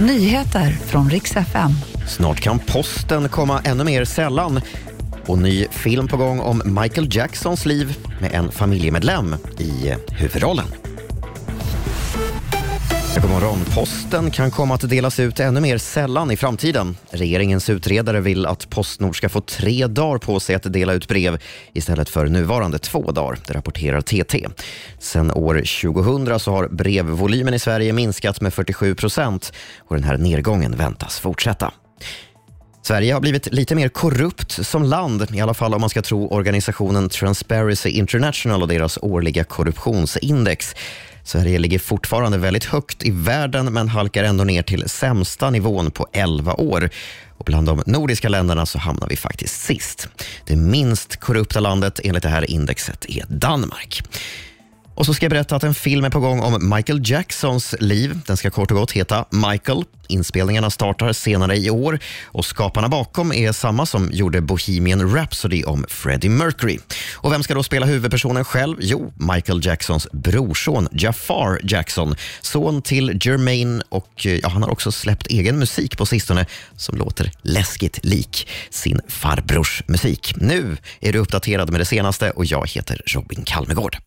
Nyheter från riks FM. Snart kan posten komma ännu mer sällan. Och ny film på gång om Michael Jacksons liv med en familjemedlem i huvudrollen. God morgon. Posten kan komma att delas ut ännu mer sällan i framtiden. Regeringens utredare vill att Postnord ska få tre dagar på sig att dela ut brev istället för nuvarande två dagar, det rapporterar TT. Sen år 2000 så har brevvolymen i Sverige minskat med 47 procent och den här nedgången väntas fortsätta. Sverige har blivit lite mer korrupt som land, i alla fall om man ska tro organisationen Transparency International och deras årliga korruptionsindex. Sverige ligger fortfarande väldigt högt i världen men halkar ändå ner till sämsta nivån på 11 år. Och bland de nordiska länderna så hamnar vi faktiskt sist. Det minst korrupta landet enligt det här indexet är Danmark. Och så ska jag berätta att en film är på gång om Michael Jacksons liv. Den ska kort och gott heta Michael. Inspelningarna startar senare i år och skaparna bakom är samma som gjorde Bohemian Rhapsody om Freddie Mercury. Och vem ska då spela huvudpersonen själv? Jo, Michael Jacksons brorson Jafar Jackson, son till Jermaine och eh, ja, han har också släppt egen musik på sistone som låter läskigt lik sin farbrors musik. Nu är du uppdaterad med det senaste och jag heter Robin Kalmegård.